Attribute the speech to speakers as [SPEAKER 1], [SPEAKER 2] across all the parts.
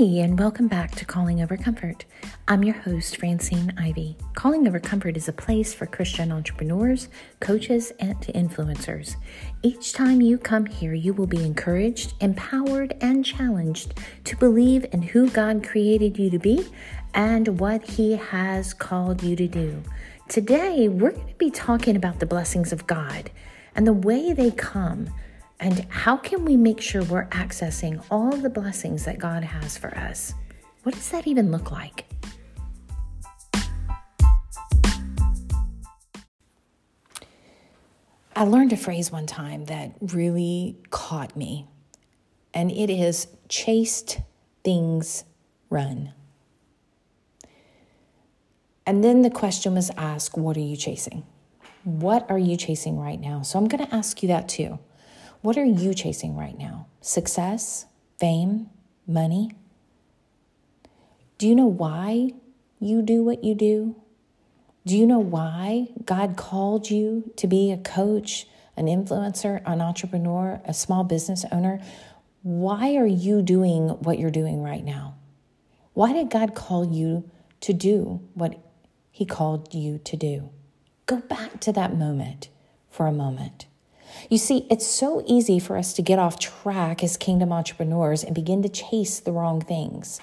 [SPEAKER 1] Hey, and welcome back to Calling Over Comfort. I'm your host, Francine Ivy. Calling Over Comfort is a place for Christian entrepreneurs, coaches, and influencers. Each time you come here, you will be encouraged, empowered, and challenged to believe in who God created you to be and what He has called you to do. Today, we're going to be talking about the blessings of God and the way they come and how can we make sure we're accessing all the blessings that God has for us? What does that even look like? I learned a phrase one time that really caught me, and it is chased things run. And then the question was asked, What are you chasing? What are you chasing right now? So I'm going to ask you that too. What are you chasing right now? Success, fame, money? Do you know why you do what you do? Do you know why God called you to be a coach, an influencer, an entrepreneur, a small business owner? Why are you doing what you're doing right now? Why did God call you to do what He called you to do? Go back to that moment for a moment. You see, it's so easy for us to get off track as kingdom entrepreneurs and begin to chase the wrong things.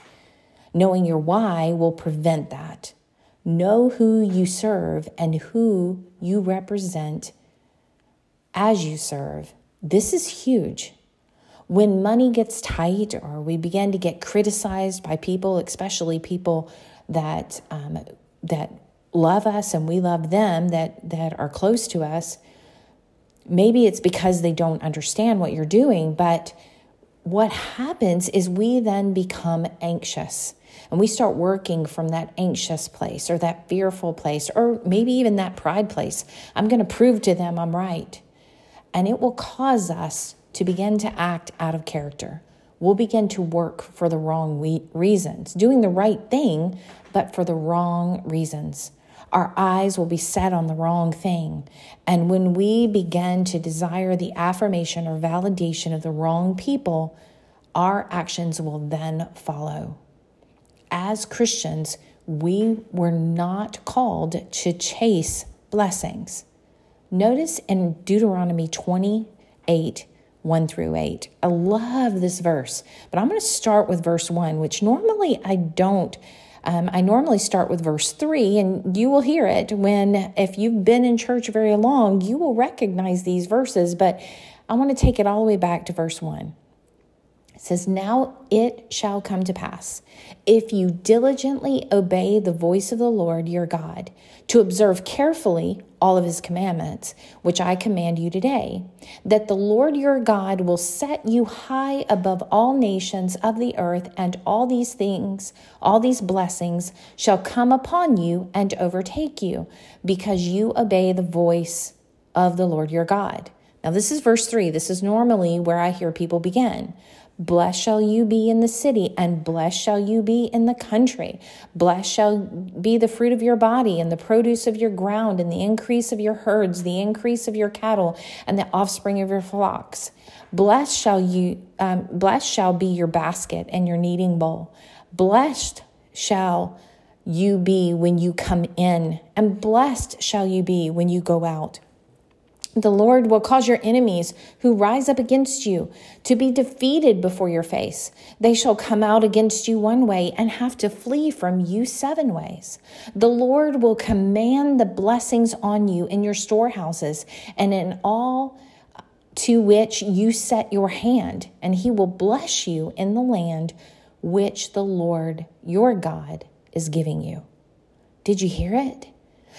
[SPEAKER 1] Knowing your why will prevent that. Know who you serve and who you represent as you serve. This is huge. When money gets tight or we begin to get criticized by people, especially people that um, that love us and we love them, that that are close to us, maybe it's because they don't understand what you're doing, but what happens is we then become anxious and we start working from that anxious place or that fearful place or maybe even that pride place. I'm going to prove to them I'm right. And it will cause us to begin to act out of character. We'll begin to work for the wrong reasons, doing the right thing, but for the wrong reasons our eyes will be set on the wrong thing. And when we begin to desire the affirmation or validation of the wrong people, our actions will then follow. As Christians, we were not called to chase blessings. Notice in Deuteronomy 28 1 through 8. I love this verse, but I'm going to start with verse 1, which normally I don't um, I normally start with verse 3, and you will hear it when, if you've been in church very long, you will recognize these verses, but I want to take it all the way back to verse 1. It says, Now it shall come to pass, if you diligently obey the voice of the Lord your God, to observe carefully all of his commandments, which I command you today, that the Lord your God will set you high above all nations of the earth, and all these things, all these blessings shall come upon you and overtake you, because you obey the voice of the Lord your God. Now, this is verse 3. This is normally where I hear people begin. Blessed shall you be in the city, and blessed shall you be in the country. Blessed shall be the fruit of your body, and the produce of your ground, and the increase of your herds, the increase of your cattle, and the offspring of your flocks. Blessed shall you, um, blessed shall be your basket and your kneading bowl. Blessed shall you be when you come in, and blessed shall you be when you go out. The Lord will cause your enemies who rise up against you to be defeated before your face. They shall come out against you one way and have to flee from you seven ways. The Lord will command the blessings on you in your storehouses and in all to which you set your hand, and he will bless you in the land which the Lord your God is giving you. Did you hear it?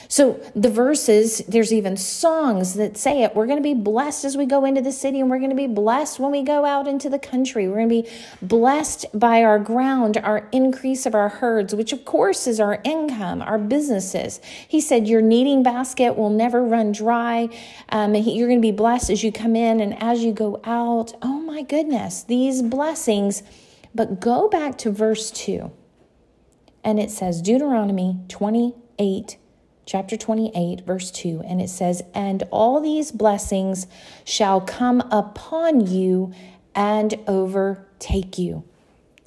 [SPEAKER 1] So the verses, there's even songs that say it. We're going to be blessed as we go into the city, and we're going to be blessed when we go out into the country. We're going to be blessed by our ground, our increase of our herds, which of course is our income, our businesses. He said, Your kneading basket will never run dry. Um, you're going to be blessed as you come in and as you go out. Oh my goodness, these blessings. But go back to verse 2, and it says, Deuteronomy 28 chapter 28, verse 2, and it says, And all these blessings shall come upon you and overtake you.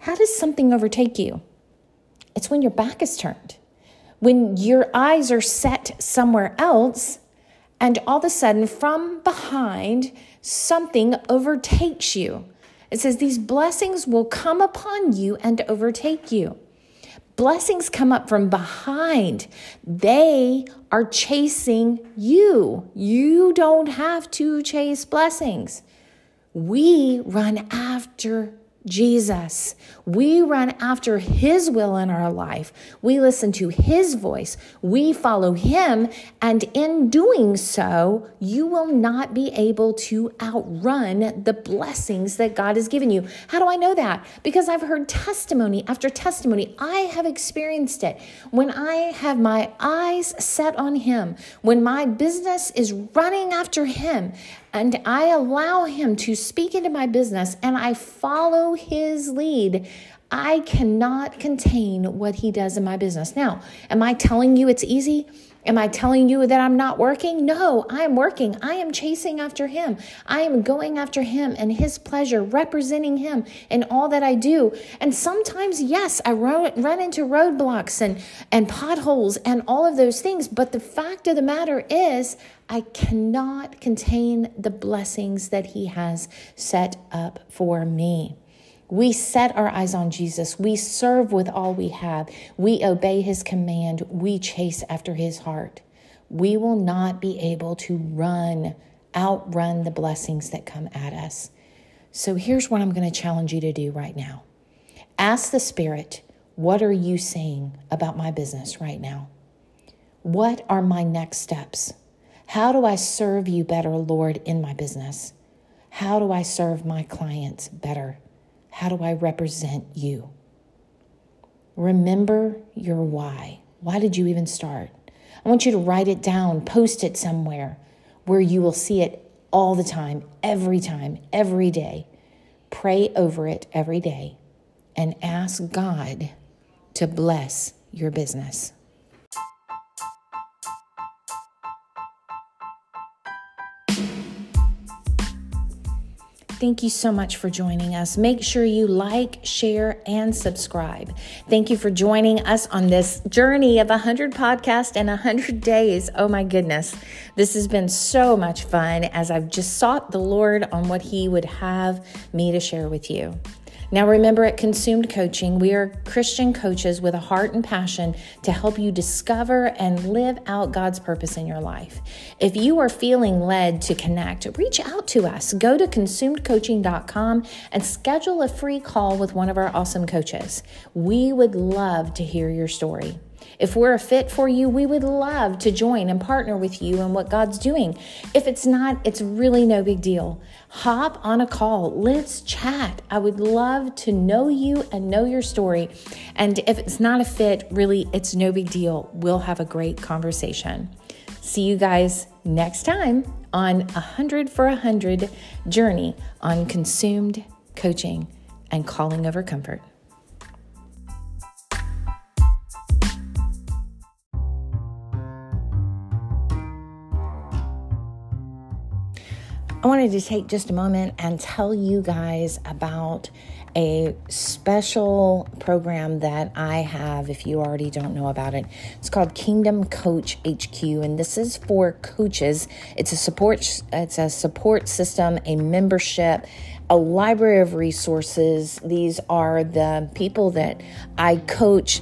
[SPEAKER 1] How does something overtake you? It's when your back is turned, when your eyes are set somewhere else, and all of a sudden, from behind, something overtakes you. It says, These blessings will come upon you and overtake you. Blessings come up from behind. They are chasing you. You don't have to chase blessings. We run after Jesus. We run after His will in our life. We listen to His voice. We follow Him. And in doing so, you will not be able to outrun the blessings that God has given you. How do I know that? Because I've heard testimony after testimony. I have experienced it. When I have my eyes set on Him, when my business is running after Him, and I allow Him to speak into my business and I follow His lead, I cannot contain what He does in my business. Now, am I telling you it's easy? Am I telling you that I'm not working? No, I am working. I am chasing after Him. I am going after Him and His pleasure, representing Him in all that I do. And sometimes, yes, I run, run into roadblocks and, and potholes and all of those things. But the fact of the matter is, I cannot contain the blessings that He has set up for me. We set our eyes on Jesus. We serve with all we have. We obey his command. We chase after his heart. We will not be able to run, outrun the blessings that come at us. So here's what I'm going to challenge you to do right now ask the Spirit, what are you saying about my business right now? What are my next steps? How do I serve you better, Lord, in my business? How do I serve my clients better? How do I represent you? Remember your why. Why did you even start? I want you to write it down, post it somewhere where you will see it all the time, every time, every day. Pray over it every day and ask God to bless your business. Thank you so much for joining us. Make sure you like, share, and subscribe. Thank you for joining us on this journey of 100 podcasts and 100 days. Oh my goodness. This has been so much fun as I've just sought the Lord on what He would have me to share with you. Now, remember at Consumed Coaching, we are Christian coaches with a heart and passion to help you discover and live out God's purpose in your life. If you are feeling led to connect, reach out to us. Go to consumedcoaching.com and schedule a free call with one of our awesome coaches. We would love to hear your story. If we're a fit for you, we would love to join and partner with you in what God's doing. If it's not, it's really no big deal. Hop on a call. Let's chat. I would love to know you and know your story. And if it's not a fit, really, it's no big deal. We'll have a great conversation. See you guys next time on a 100 for a 100 journey on consumed coaching and calling over comfort. I wanted to take just a moment and tell you guys about a special program that I have if you already don't know about it. It's called Kingdom Coach HQ and this is for coaches. It's a support it's a support system, a membership, a library of resources. These are the people that I coach